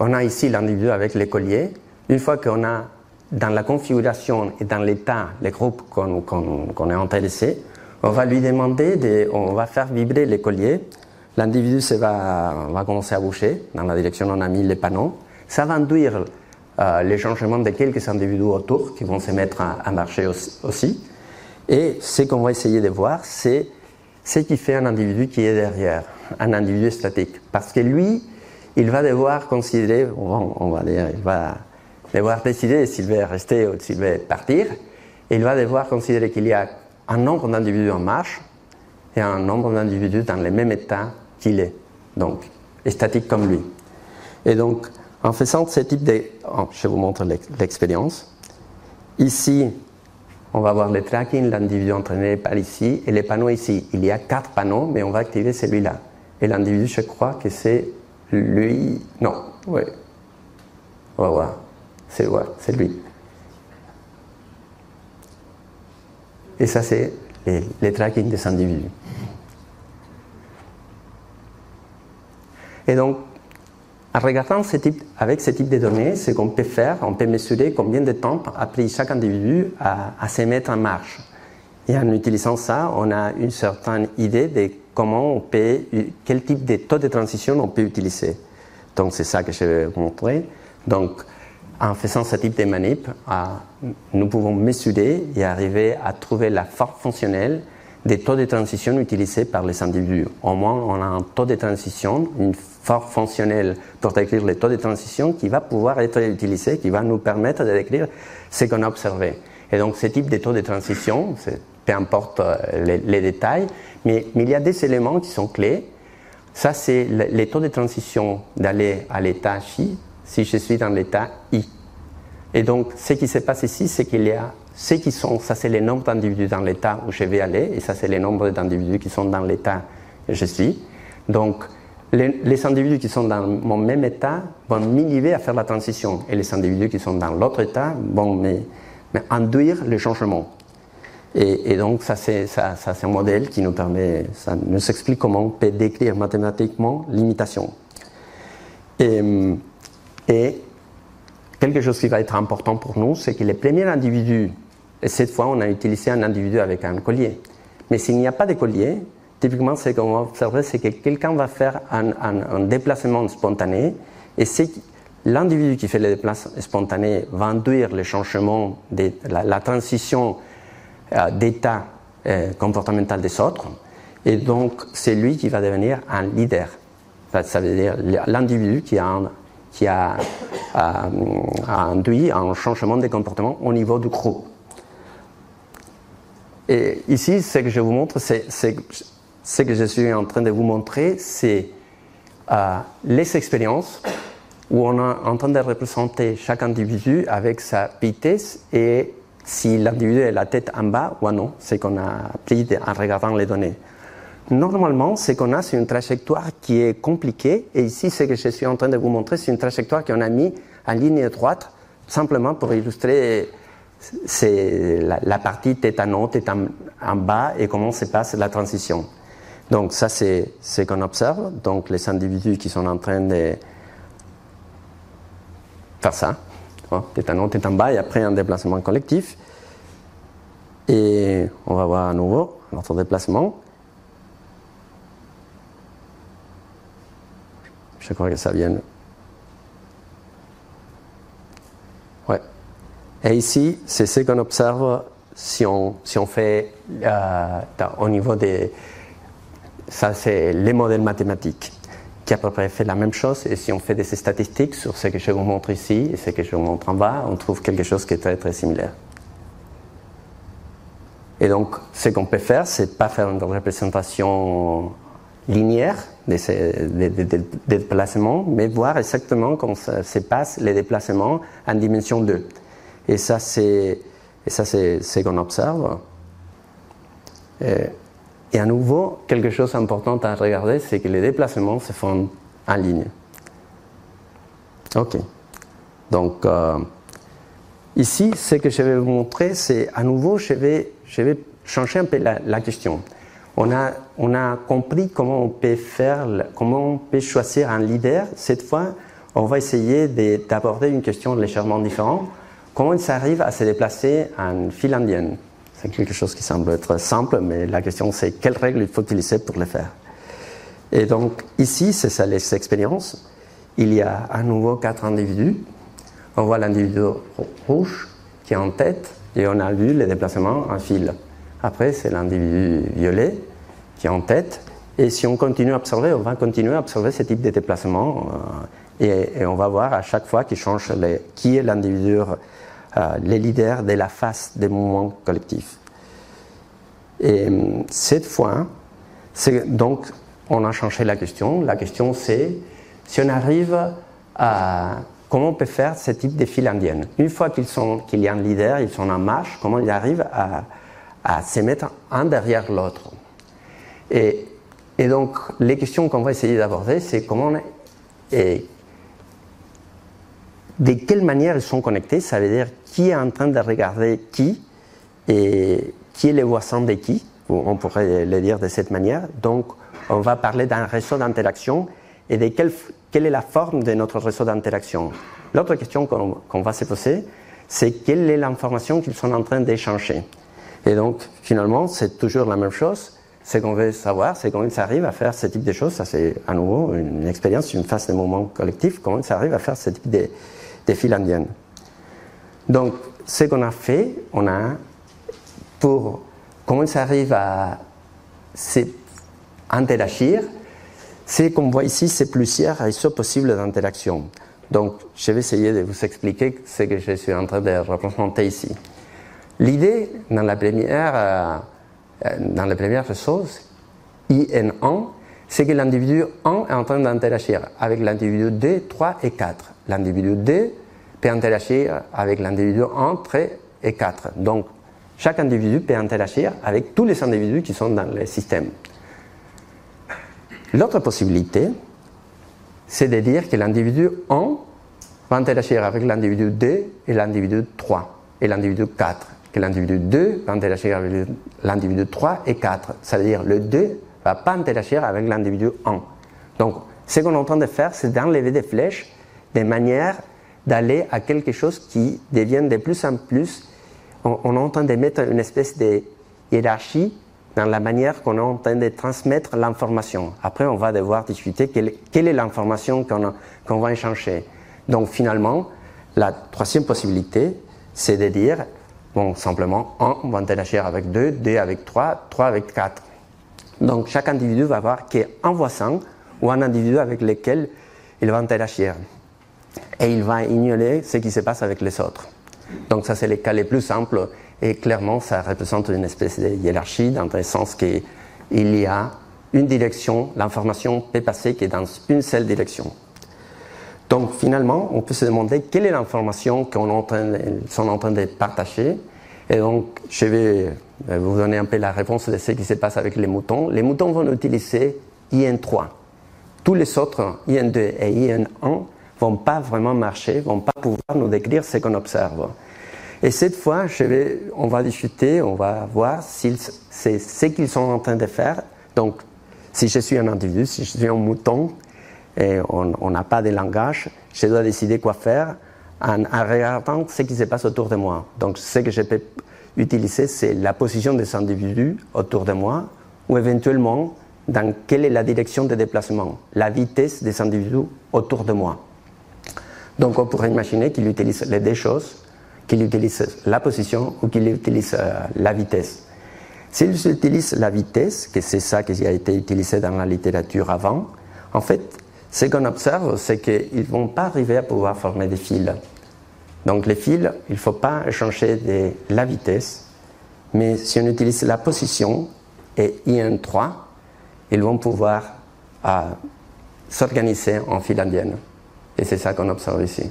Speaker 1: on a ici l'individu avec l'écolier. Une fois qu'on a dans la configuration et dans l'état les groupes qu'on est intéressé, on va lui demander, de, on va faire vibrer l'écolier. L'individu va, va commencer à bouger dans la direction où on a mis les panneaux. Ça va induire euh, les changements de quelques individus autour qui vont se mettre à, marcher aussi. Et ce qu'on va essayer de voir, c'est ce qui fait un individu qui est derrière, un individu statique. Parce que lui, il va devoir considérer, on va dire, il va devoir décider s'il veut rester ou s'il veut partir. il va devoir considérer qu'il y a un nombre d'individus en marche et un nombre d'individus dans le même état qu'il est, donc statique comme lui. Et donc, en faisant ce type de... Oh, je vous montre l'expérience. Ici, on va voir le tracking, l'individu entraîné par ici, et les panneaux ici. Il y a quatre panneaux, mais on va activer celui-là. Et l'individu, je crois que c'est lui, non, oui. On. C'est ouais, c'est lui. Et ça, c'est les, tracking des individus. Et donc, en regardant avec ce type de données, ce qu'on peut faire, on peut mesurer combien de temps a pris chaque individu à, à se mettre en marche. Et en utilisant ça, on a une certaine idée de comment on peut, quel type de taux de transition on peut utiliser. Donc c'est ça que je vais vous montrer. Donc en faisant ce type de manip, nous pouvons mesurer et arriver à trouver la force fonctionnelle des taux de transition utilisés par les individus. Au moins, on a un taux de transition, une forme fonctionnelle pour décrire les taux de transition qui va pouvoir être utilisé, qui va nous permettre de décrire ce qu'on a observé. Et donc, ce type de taux de transition, peu importe euh, les, détails, mais, il y a des éléments qui sont clés. Ça, c'est les taux de transition d'aller à l'état J si je suis dans l'état I. Et donc, ce qui se passe ici, c'est qu'il y a ceux qui sont, ça c'est le nombre d'individus dans l'état où je vais aller, et ça c'est le nombre d'individus qui sont dans l'état où je suis. Donc, les, individus qui sont dans mon même état vont m'inhiber à faire la transition, et les individus qui sont dans l'autre état vont me, induire le changement. Et, donc, ça c'est, un modèle qui nous permet, ça nous explique comment on peut décrire mathématiquement l'imitation. Et, quelque chose qui va être important pour nous, c'est que les premiers individus et cette fois, on a utilisé un individu avec un collier. Mais s'il n'y a pas de collier, typiquement, ce qu'on va observer, c'est que quelqu'un va faire un, déplacement spontané, et c'est l'individu qui fait le déplacement spontané va induire le changement, la, transition d'état euh, comportemental des autres, et donc c'est lui qui va devenir un leader. Ça veut dire l'individu qui a, a induit un changement de comportement au niveau du groupe. Et ici, ce que je vous montre, c'est ce que je suis en train de vous montrer, c'est euh, les expériences où on est en train de représenter chaque individu avec sa vitesse et si l'individu a la tête en bas ou non, c'est qu'on a appris en regardant les données. Normalement, ce qu'on a, c'est une trajectoire qui est compliquée. Et ici, ce que je suis en train de vous montrer, c'est une trajectoire qu'on a mis en ligne droite, simplement pour illustrer c'est la, partie tête en haut, tête en, bas et comment se passe la transition. Donc ça, c'est ce qu'on observe. Donc les individus qui sont en train de faire ça, tête en haut, tête en bas, et après un déplacement collectif. Et on va voir à nouveau notre déplacement. Je crois que ça vient Et ici, c'est ce qu'on observe si on, si on fait euh, au niveau des. Ça, c'est les modèles mathématiques qui à peu près fait la même chose. Et si on fait des statistiques sur ce que je vous montre ici et ce que je vous montre en bas, on trouve quelque chose qui est très très similaire. Et donc, ce qu'on peut faire, c'est pas faire une représentation linéaire des, déplacements, mais voir exactement comment se passent les déplacements en dimension 2. Et ça, c'est ce qu'on observe. À nouveau, quelque chose d'important à regarder, c'est que les déplacements se font en ligne. OK. Donc, euh, ici, ce que je vais vous montrer, c'est à nouveau, je vais, je vais changer un peu la, question. On a, on a compris comment on peut faire, comment on peut choisir un leader. Cette fois, on va essayer d'aborder une question légèrement différente Comment il s'arrive à se déplacer en file indienne C'est quelque chose qui semble être simple, mais la question c'est quelles règles il faut utiliser pour le faire? Et donc ici, c'est ça les expériences. Il y a à nouveau quatre individus. On voit l'individu rouge qui est en tête et on a vu les déplacements en file. Après, c'est l'individu violet qui est en tête. Et si on continue à observer, on va continuer à observer ce type de déplacement. Euh, et, on va voir à chaque fois qu'il change qui est l'individu les leaders de la face des mouvements collectifs. Et euh, cette fois, donc, on a changé la question. La question, c'est si on arrive à. Comment on peut faire ce type de file indienne? Une fois qu'il y a un leader, ils sont en marche, comment ils arrivent à, à se mettre un derrière l'autre? Et, et, donc, les questions qu'on va essayer d'aborder, c'est comment. Et, de quelle manière ils sont connectés, ça veut dire qui est en train de regarder qui et qui est le voisin de qui, on pourrait le dire de cette manière. Donc, on va parler d'un réseau d'interaction et de quelle, quelle, est la forme de notre réseau d'interaction. L'autre question qu'on va se poser, c'est quelle est l'information qu'ils sont en train d'échanger. Et donc, finalement, c'est toujours la même chose. Ce qu'on veut savoir, c'est comment ils arrivent à faire ce type de choses. Ça, c'est à nouveau une expérience, une phase de mouvement collectif. Comment ils arrivent à faire ce type de, des files indiennes. Donc, ce qu'on a fait, on a, pour comment ça arrive à, interagir. C'est comme on voit ici, c'est plusieurs réseaux possibles d'interaction. Donc, je vais essayer de vous expliquer ce que je suis en train de représenter ici. L'idée dans la première, euh, dans la première chose, IN1, c'est que l'individu 1 est en train d'interagir avec l'individu 2, 3 et 4. L'individu 2 peut interagir avec l'individu 1, 3 et 4. Donc, chaque individu peut interagir avec tous les individus qui sont dans le système. L'autre possibilité, c'est de dire que l'individu 1 va interagir avec l'individu 2 et l'individu 3 et l'individu 4. Que l'individu 2 va interagir avec l'individu 3 et 4. C'est-à-dire le 2 ne va pas interagir avec l'individu 1. Donc, ce qu'on est en train de faire, c'est d'enlever des flèches de manière d'aller à quelque chose qui devient de plus en plus on, est en train de mettre une espèce de hiérarchie dans la manière qu'on est en train de transmettre l'information. Après, on va devoir discuter quelle, est l'information qu'on va échanger. Donc finalement, la troisième possibilité, c'est de dire, bon, simplement, 1 va interagir avec 2, 2 avec 3, 3 avec 4. Donc chaque individu va avoir qu'un voisin ou un individu avec lequel il va interagir. Et il va ignorer ce qui se passe avec les autres. Donc ça, c'est les cas les plus simples. Et clairement, ça représente une espèce de hiérarchie dans le sens qu'il y a une direction, l'information peut passer que dans une seule direction. Donc finalement, on peut se demander quelle est l'information qu'on sont en train de partager. Et donc, je vais vous donner un peu la réponse de ce qui se passe avec les moutons. Les moutons vont utiliser IN3. Tous les autres, IN2 et IN1, vont pas vraiment marcher, vont pas pouvoir nous décrire ce qu'on observe. Et cette fois, on va discuter, on va voir si c'est ce qu'ils sont en train de faire. Donc, si je suis un individu, si je suis un mouton, et on n'a pas de langage, je dois décider quoi faire en, regardant ce qui se passe autour de moi. Donc, ce que je peux utiliser, c'est la position des individus autour de moi, ou éventuellement, dans quelle est la direction de déplacement, la vitesse des individus autour de moi. Donc on pourrait imaginer qu'il utilise les deux choses, qu'il utilise la position ou qu'il utilise euh, la vitesse. S'il utilise la vitesse, que c'est ça qui a été utilisé dans la littérature avant, en fait, ce qu'on observe, c'est qu'ils ne vont pas arriver à pouvoir former des fils. Donc les fils, il ne faut pas échanger de la vitesse, mais si on utilise la position et IN3, ils vont pouvoir euh, s'organiser en file indienne. Et c'est ça qu'on observe ici.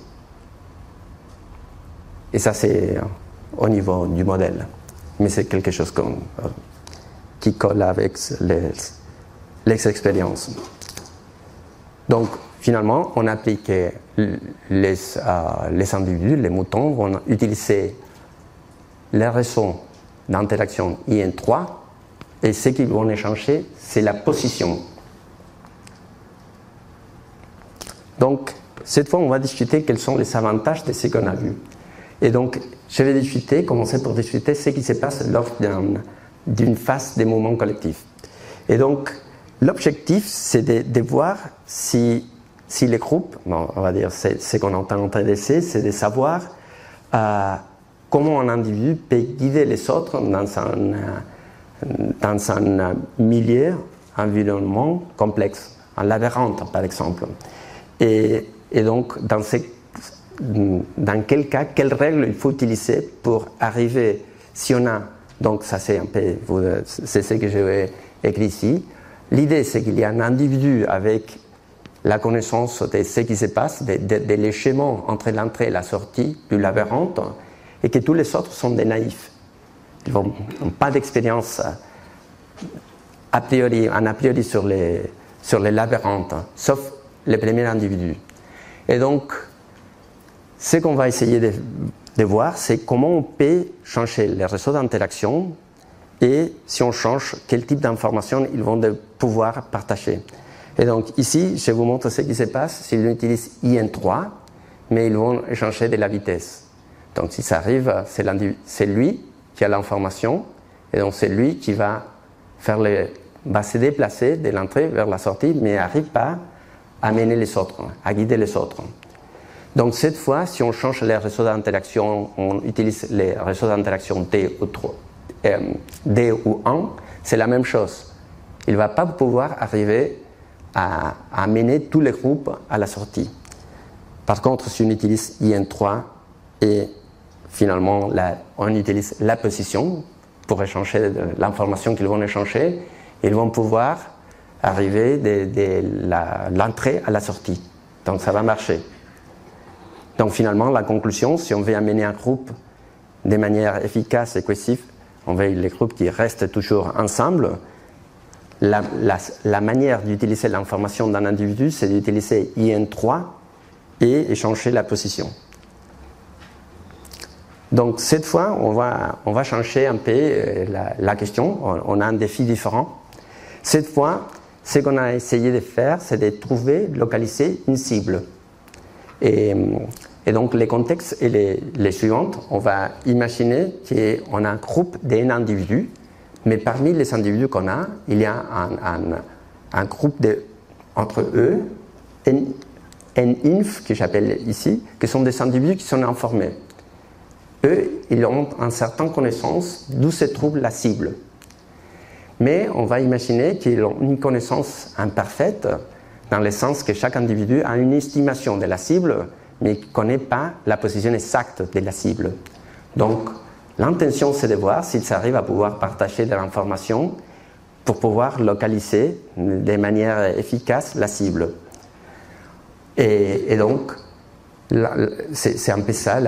Speaker 1: Et ça, c'est euh, au niveau du modèle. Mais c'est quelque chose euh, qui colle avec les expériences. Donc, finalement, on applique les, euh, les individus, les moutons, vont utiliser les réseaux d'interaction IN3 et ce qu'ils vont échanger, c'est la position. Donc, cette fois, on va discuter quels sont les avantages de ce qu'on a vu. Et donc, je vais discuter, commencer pour discuter ce qui se passe lors d'une phase des mouvements collectifs. Et donc, l'objectif, c'est de, voir si, les groupes, on va dire, ce qu'on entend en d'essayer, c'est de savoir euh, comment un individu peut guider les autres dans un, dans un milieu, environnement complexe, un labyrinthe par exemple. Et donc, dans, dans quel cas, quelles règles il faut utiliser pour arriver, si on a, donc ça c'est un peu, c'est ce que j'ai écrit ici. L'idée c'est qu'il y a un individu avec la connaissance de ce qui se passe, de, de, entre l'entrée et la sortie du labyrinthe, et que tous les autres sont des naïfs. Ils n'ont pas d'expérience a priori, en a priori sur les, sur les labyrinthes, sauf les premiers individus. Et donc, ce qu'on va essayer de, voir, c'est comment on peut changer les réseaux d'interaction et si on change, quel type d'informations ils vont pouvoir partager. Et donc ici, je vous montre ce qui se passe s'ils utilisent IN3, mais ils vont échanger de la vitesse. Donc si ça arrive, c'est lui qui a l'information, et donc c'est lui qui va, faire les, va se déplacer de l'entrée vers la sortie, mais n'arrive pas à mener les autres, à guider les autres. Donc cette fois, si on change les réseaux d'interaction, on utilise les réseaux d'interaction D ou, 3, euh, D ou 1, c'est la même chose. il ne va pas pouvoir arriver à, à mener tous les groupes à la sortie. Par contre, si on utilise IN3 et finalement on utilise la position pour échanger l'information qu'ils vont échanger, ils vont pouvoir arriver de, l'entrée à la sortie. Donc ça va marcher. Donc finalement, la conclusion, si on veut amener un groupe de manière efficace et cohesive, on veut les groupes qui restent toujours ensemble. La, la manière d'utiliser l'information d'un individu, c'est d'utiliser IN3 et échanger la position. Donc cette fois, on va, on va changer un peu euh, la, question. On, a un défi différent. Cette fois, ce qu'on a essayé de faire, c'est de trouver, localiser une cible. Et, et donc les contextes et les, les suivantes. On va imaginer qu'on a un groupe d'un individu, mais parmi les individus qu'on a, il y a un, un, un groupe de, entre eux, N-inf, que j'appelle ici, qui sont des individus qui sont informés. Eux, ils ont une certaine connaissance d'où se trouve la cible. Mais on va imaginer qu'ils ont une connaissance imparfaite, dans le sens que chaque individu a une estimation de la cible, mais ne connaît pas la position exacte de la cible. Donc, l'intention, c'est de voir s'ils arrivent à pouvoir partager de l'information pour pouvoir localiser de manière efficace la cible. Et, donc, c'est un peu ça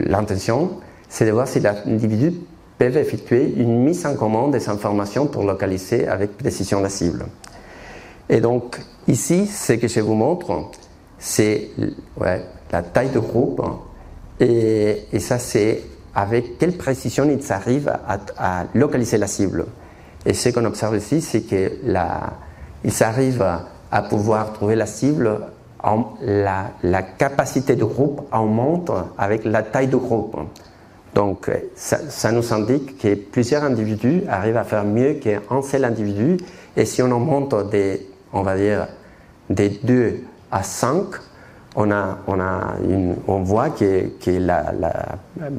Speaker 1: l'intention, c'est de voir si l'individu peut effectuer une mise en commande des informations pour localiser avec précision la cible. Et donc, ici, ce que je vous montre, c'est ouais, la taille de groupe. Et, et ça, c'est avec quelle précision ils arrivent à, localiser la cible. Et ce qu'on observe ici, c'est qu'ils arrivent à pouvoir trouver la cible, la, la, capacité de groupe augmente avec la taille de groupe. Donc ça, ça, nous indique que plusieurs individus arrivent à faire mieux qu'un seul individu. Et si on augmente des, on va dire, des 2 à 5, on, a, on, a une, on voit que, la,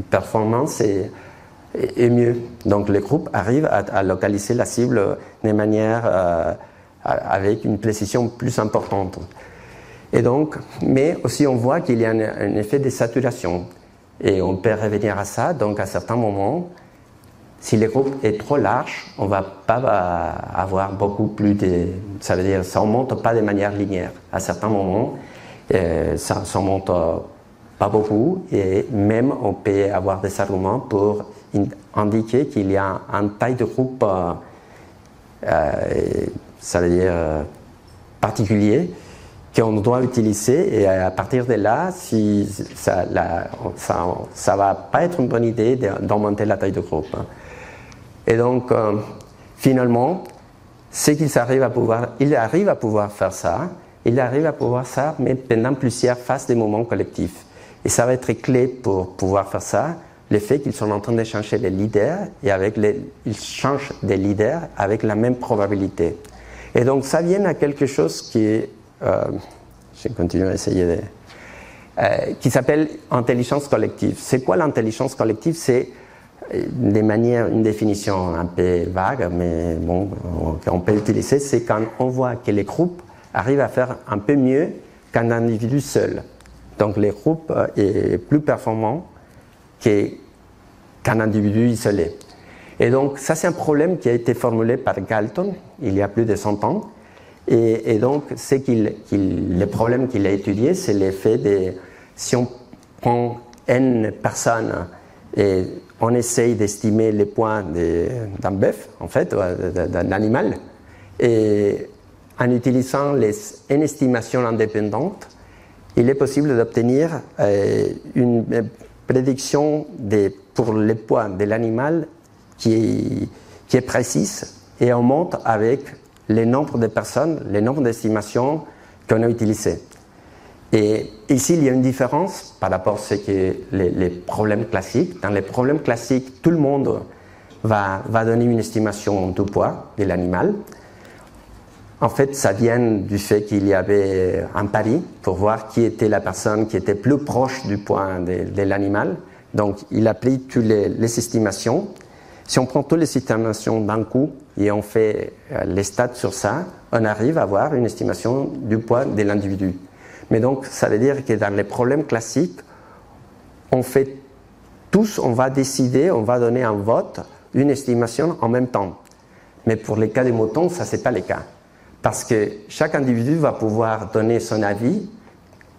Speaker 1: performance est, est, mieux. Donc les groupes arrivent à, localiser la cible de manière... Euh, avec une précision plus importante. Et donc, mais aussi on voit qu'il y a un, effet de saturation. Et on peut revenir à ça. Donc, à certains moments, si le groupe est trop large, on va pas avoir beaucoup plus de. Ça veut dire, ça ne monte pas de manière linéaire. À certains moments, euh, ça ne monte pas beaucoup. Et même, on peut avoir des arguments pour indiquer qu'il y a un taille de groupe. Euh, euh ça veut dire euh, particulier, qu'on doit utiliser et à partir de là, si ça, la, ça, va pas être une bonne idée d'augmenter la taille de groupe. Et donc, euh, finalement, c'est qu'il arrive à pouvoir, à pouvoir faire ça, il arrive à pouvoir ça, mais pendant plusieurs phases des moments collectifs. Et ça va être clé pour pouvoir faire ça, le fait qu'ils sont en train de changer les leaders et avec ils changent des leaders avec la même probabilité. Et donc ça vient à quelque chose qui est, euh, je à essayer de, euh, qui s'appelle intelligence collective. C'est quoi l'intelligence collective? C'est de manière, une définition un peu vague, mais bon, on peut l'utiliser, c'est quand on voit que les groupes arrivent à faire un peu mieux qu'un individu seul. Donc les groupes est plus performant qu'un individu isolé. Et donc, ça, c'est un problème qui a été formulé par Galton il y a plus de 100 ans. Et, donc, c'est qu'il, le problème qu'il a étudié, c'est l'effet de si on prend n personnes et on essaye d'estimer les points d'un bœuf, en fait, d'un animal, et en utilisant les n estimations indépendantes, il est possible d'obtenir euh, une prédiction des, pour les poids de l'animal qui est, précise et on monte avec les nombres de personnes, les nombres d'estimations qu'on a utilisés. Et ici, il y a une différence par rapport à ce que les, problèmes classiques. Dans les problèmes classiques, tout le monde va, donner une estimation du poids de l'animal. En fait, ça vient du fait qu'il y avait un pari pour voir qui était la personne qui était plus proche du poids de, l'animal. Donc, il a pris toutes les, les estimations Si on prend toutes les estimations d'un coup et on fait euh, les stats sur ça, on arrive à avoir une estimation du poids de l'individu. Mais donc, ça veut dire que dans les problèmes classiques, on fait tous, on va décider, on va donner un vote, une estimation en même temps. Mais pour les cas des moutons, ça c'est pas le cas. Parce que chaque individu va pouvoir donner son avis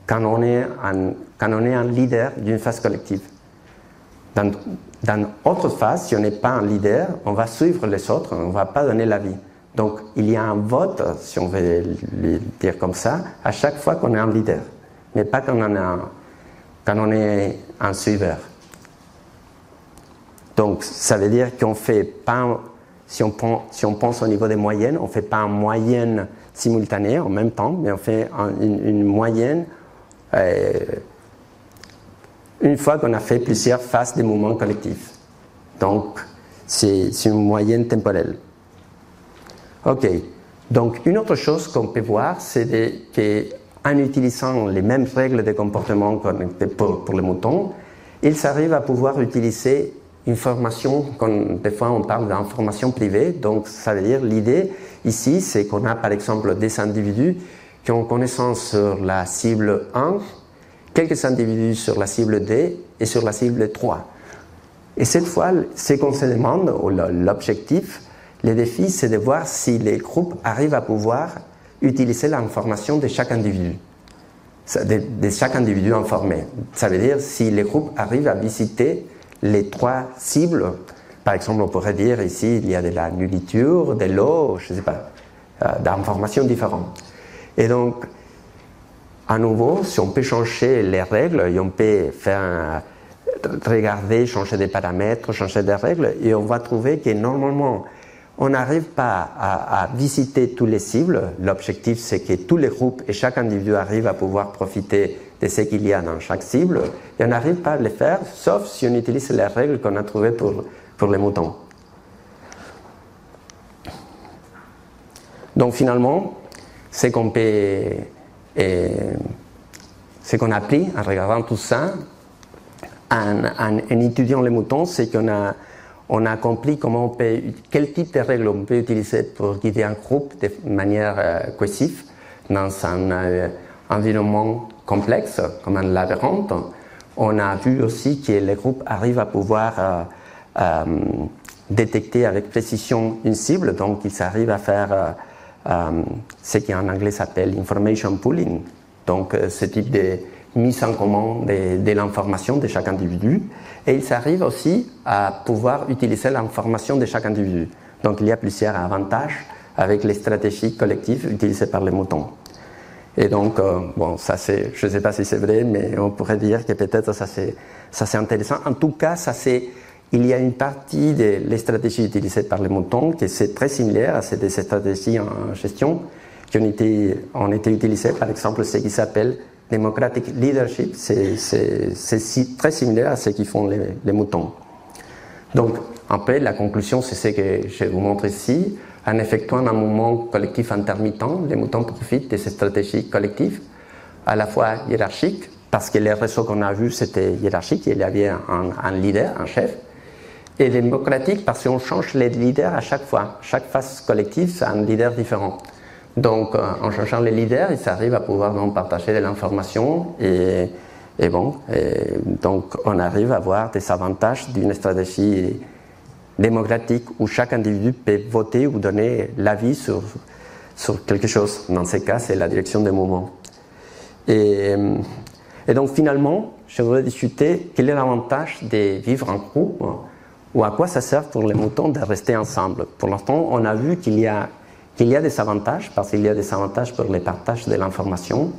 Speaker 1: quand on est un, quand on est un leader d'une phase collective. Dans, dans phase, si on n'est pas un leader, on va suivre les autres, on ne va pas donner l'avis. Donc il y a un vote, si on veut le dire comme ça, à chaque fois qu'on est un leader, mais pas quand on est un, suiveur. Donc ça veut dire qu'on fait pas, si on, si on pense au niveau des moyennes, on ne fait pas une moyenne simultanée en même temps, mais on fait une, moyenne euh, une fois qu'on a fait plusieurs phases des mouvements collectifs. Donc c'est une moyenne temporelle. Ok. Donc, une autre chose qu'on peut voir, c'est qu'en utilisant les mêmes règles de comportement pour, les moutons, ils arrivent à pouvoir utiliser une formation, des fois on parle d'information privée, donc ça veut dire l'idée ici, c'est qu'on a par exemple des individus qui ont connaissance sur la cible 1, quelques individus sur la cible 2 et sur la cible 3. Et cette fois, ce qu'on se demande, l'objectif, le défi, c'est de voir si les groupes arrivent à pouvoir utiliser l'information de chaque individu, de, chaque individu informé. Ça veut dire si les groupes arrivent à visiter les trois cibles. Par exemple, on pourrait dire ici, il y a de la nullité, de l'eau, je ne sais pas, euh, d'informations différentes. Et donc, à nouveau, si on peut changer les règles et on peut faire regarder, changer des paramètres, changer des règles, et on va trouver que normalement, on n'arrive pas à, visiter tous les cibles. L'objectif, c'est que tous les groupes et chaque individu arrive à pouvoir profiter de ce qu'il y a dans chaque cible. Et on n'arrive pas à le faire, sauf si on utilise les règles qu'on a trouvées pour, pour les moutons. Donc finalement, ce qu'on peut, appris en regardant tout ça, en étudiant les moutons, c'est qu'on a on a compris comment on peut, quel type de règles on peut utiliser pour guider un groupe de manière euh, dans un euh, environnement complexe comme un labyrinthe. On a vu aussi que les groupes arrivent à pouvoir euh, détecter avec précision une cible, donc ils arrivent à faire ce qui en anglais s'appelle information pooling, donc ce type de mise en commun de, l'information de chaque individu. Et il s'arrive aussi à pouvoir utiliser l'information de chaque individu. Donc il y a plusieurs avantages avec les stratégies collectives utilisées par les moutons. Et donc, euh, bon, ça c'est, je ne sais pas si c'est vrai, mais on pourrait dire que peut-être ça c'est, ça c'est intéressant. En tout cas, ça c'est, il y a une partie des stratégies utilisées par les moutons qui c'est très similaire à ces stratégies en gestion qui ont été, ont été utilisées, par exemple, ce qui s'appelle Democratic Leadership, c'est très similaire à ce qu'ils font les, moutons. Donc, après, la conclusion, c'est ce que je vous montre ici. En effectuant un mouvement collectif intermittent, les moutons profitent de ces stratégies collectives, à la fois hiérarchiques, parce que les réseaux qu'on a vus, c'était hiérarchique, il y avait un, un, leader, un chef, et démocratique, parce qu'on change les leaders à chaque fois. Chaque phase collective, c'est un leader différent. Donc, euh, en changeant les leaders, ils arrivent à pouvoir partager de l'information et, bon, donc on arrive à avoir des avantages d'une stratégie démocratique où chaque individu peut voter ou donner l'avis sur, sur quelque chose. Dans ce cas, c'est la direction des mouvements. Et, et, donc finalement, je voudrais discuter quel est l'avantage de vivre en groupe ou à quoi ça sert pour les moutons de rester ensemble. Pour l'instant, on a vu qu'il y a il y a des avantages, parce qu'il y a des avantages pour le partage de l'information.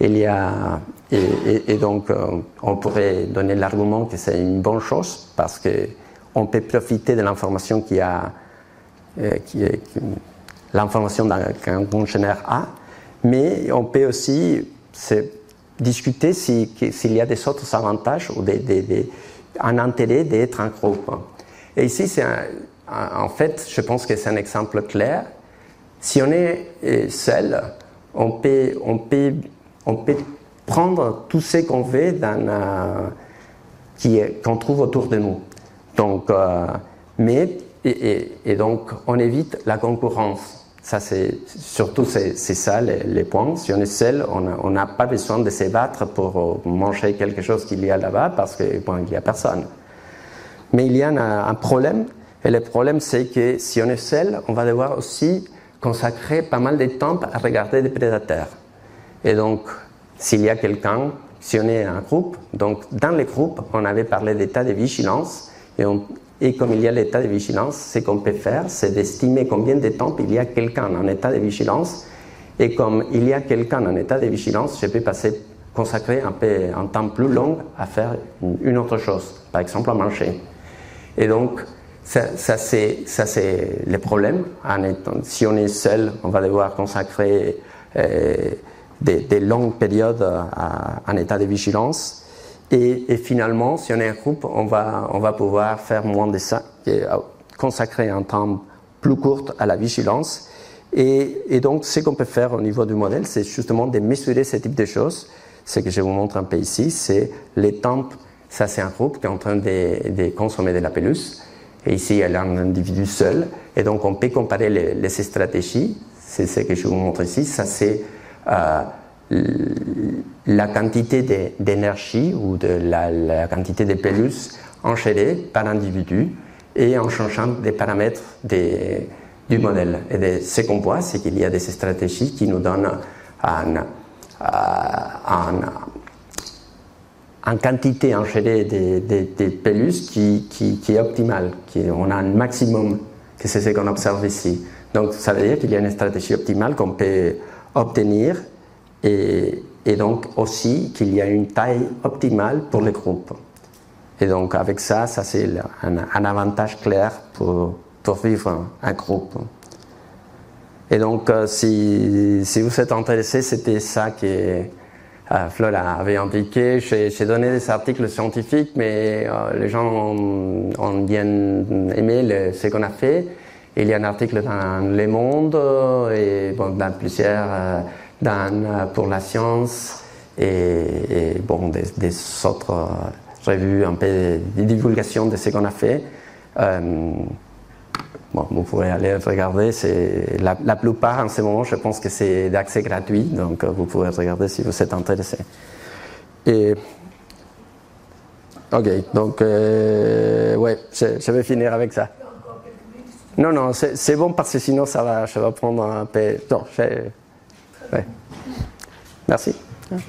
Speaker 1: Il y a, et, donc, euh, on pourrait donner l'argument que c'est une bonne chose, parce qu'on peut profiter de l'information qui a, euh, qui l'information qu'un fonctionnaire a, mais on peut aussi discuter s'il y a des autres avantages ou des, un intérêt d'être en groupe. Et ici, c'est en fait, je pense que c'est un exemple clair si on est euh, seul, on peut, on peut, on peut prendre tout ce qu'on veut dans, qu'on trouve autour de nous. Donc, euh, Mais, et, donc, on évite la concurrence. Ça, c'est, surtout, c'est, ça les, points. Si on est seul, on n'a pas besoin de se battre pour manger quelque chose qu'il y a là-bas parce qu'il bon, n'y a personne. Mais il y a un, problème, et le problème, c'est que si on est seul, on va devoir aussi consacrer pas mal de temps à regarder des prédateurs. Et donc, s'il y a quelqu'un, si on est un groupe, donc dans les groupes, on avait parlé d'état de vigilance, et, comme il y a l'état de vigilance, ce qu'on peut faire, c'est d'estimer combien de temps il y a quelqu'un en état de vigilance, et comme il y a quelqu'un en état de vigilance, je peux passer, consacrer un, peu, un temps plus long à faire une autre chose, par exemple à manger. Et donc, ça, c'est le problème. Si on est seul, on va devoir consacrer euh, des, longues périodes à, un état de vigilance. Et, finalement, si on est un groupe, on va, pouvoir faire moins de ça, euh, consacrer un temps plus court à la vigilance. Et, et donc, ce qu'on peut faire au niveau du modèle, c'est justement de mesurer ce type de choses. Ce que je vous montre un peu ici, c'est les temps ça, c'est un groupe qui est en train de, consommer de la pelouse. Et ici, y a un individu seul. Et donc, on peut comparer les, stratégies. C'est ce que je vous montre ici. Ça, c'est euh, la quantité d'énergie ou de la, quantité de pelouse enchaînée par individu et en changeant des paramètres du modèle. Et ce qu'on voit, c'est qu'il y a des stratégies qui nous donnent un, en quantité enchaînée des, des, peluses qui, qui, est optimale. Qui, on a un maximum, que c'est ce qu'on observe ici. Donc ça veut dire qu'il y a une stratégie optimale qu'on peut obtenir et, et donc aussi qu'il y a une taille optimale pour les groupes. Et donc avec ça, ça c'est un, avantage clair pour, pour vivre un, groupe. Et donc euh, si, si vous êtes intéressé, c'était ça qui euh, Flo avait indiqué, j'ai donné des articles scientifiques, mais euh, les gens ont, bien aimé ce qu'on a fait. Il y a un article dans Le Monde et bon, dans plusieurs, euh, dans Pour la science et, bon, des, autres revues, un peu de divulgation de ce qu'on a fait. Bon, vous pourrez aller regarder. C'est la, plupart en ce moment, je pense que c'est d'accès gratuit, donc euh, vous pouvez regarder si vous êtes intéressé. Et ok, donc euh, ouais, je, vais finir avec ça. Non, non, c'est bon parce que sinon ça va, je vais prendre un peu. Non, ouais. Merci. Merci.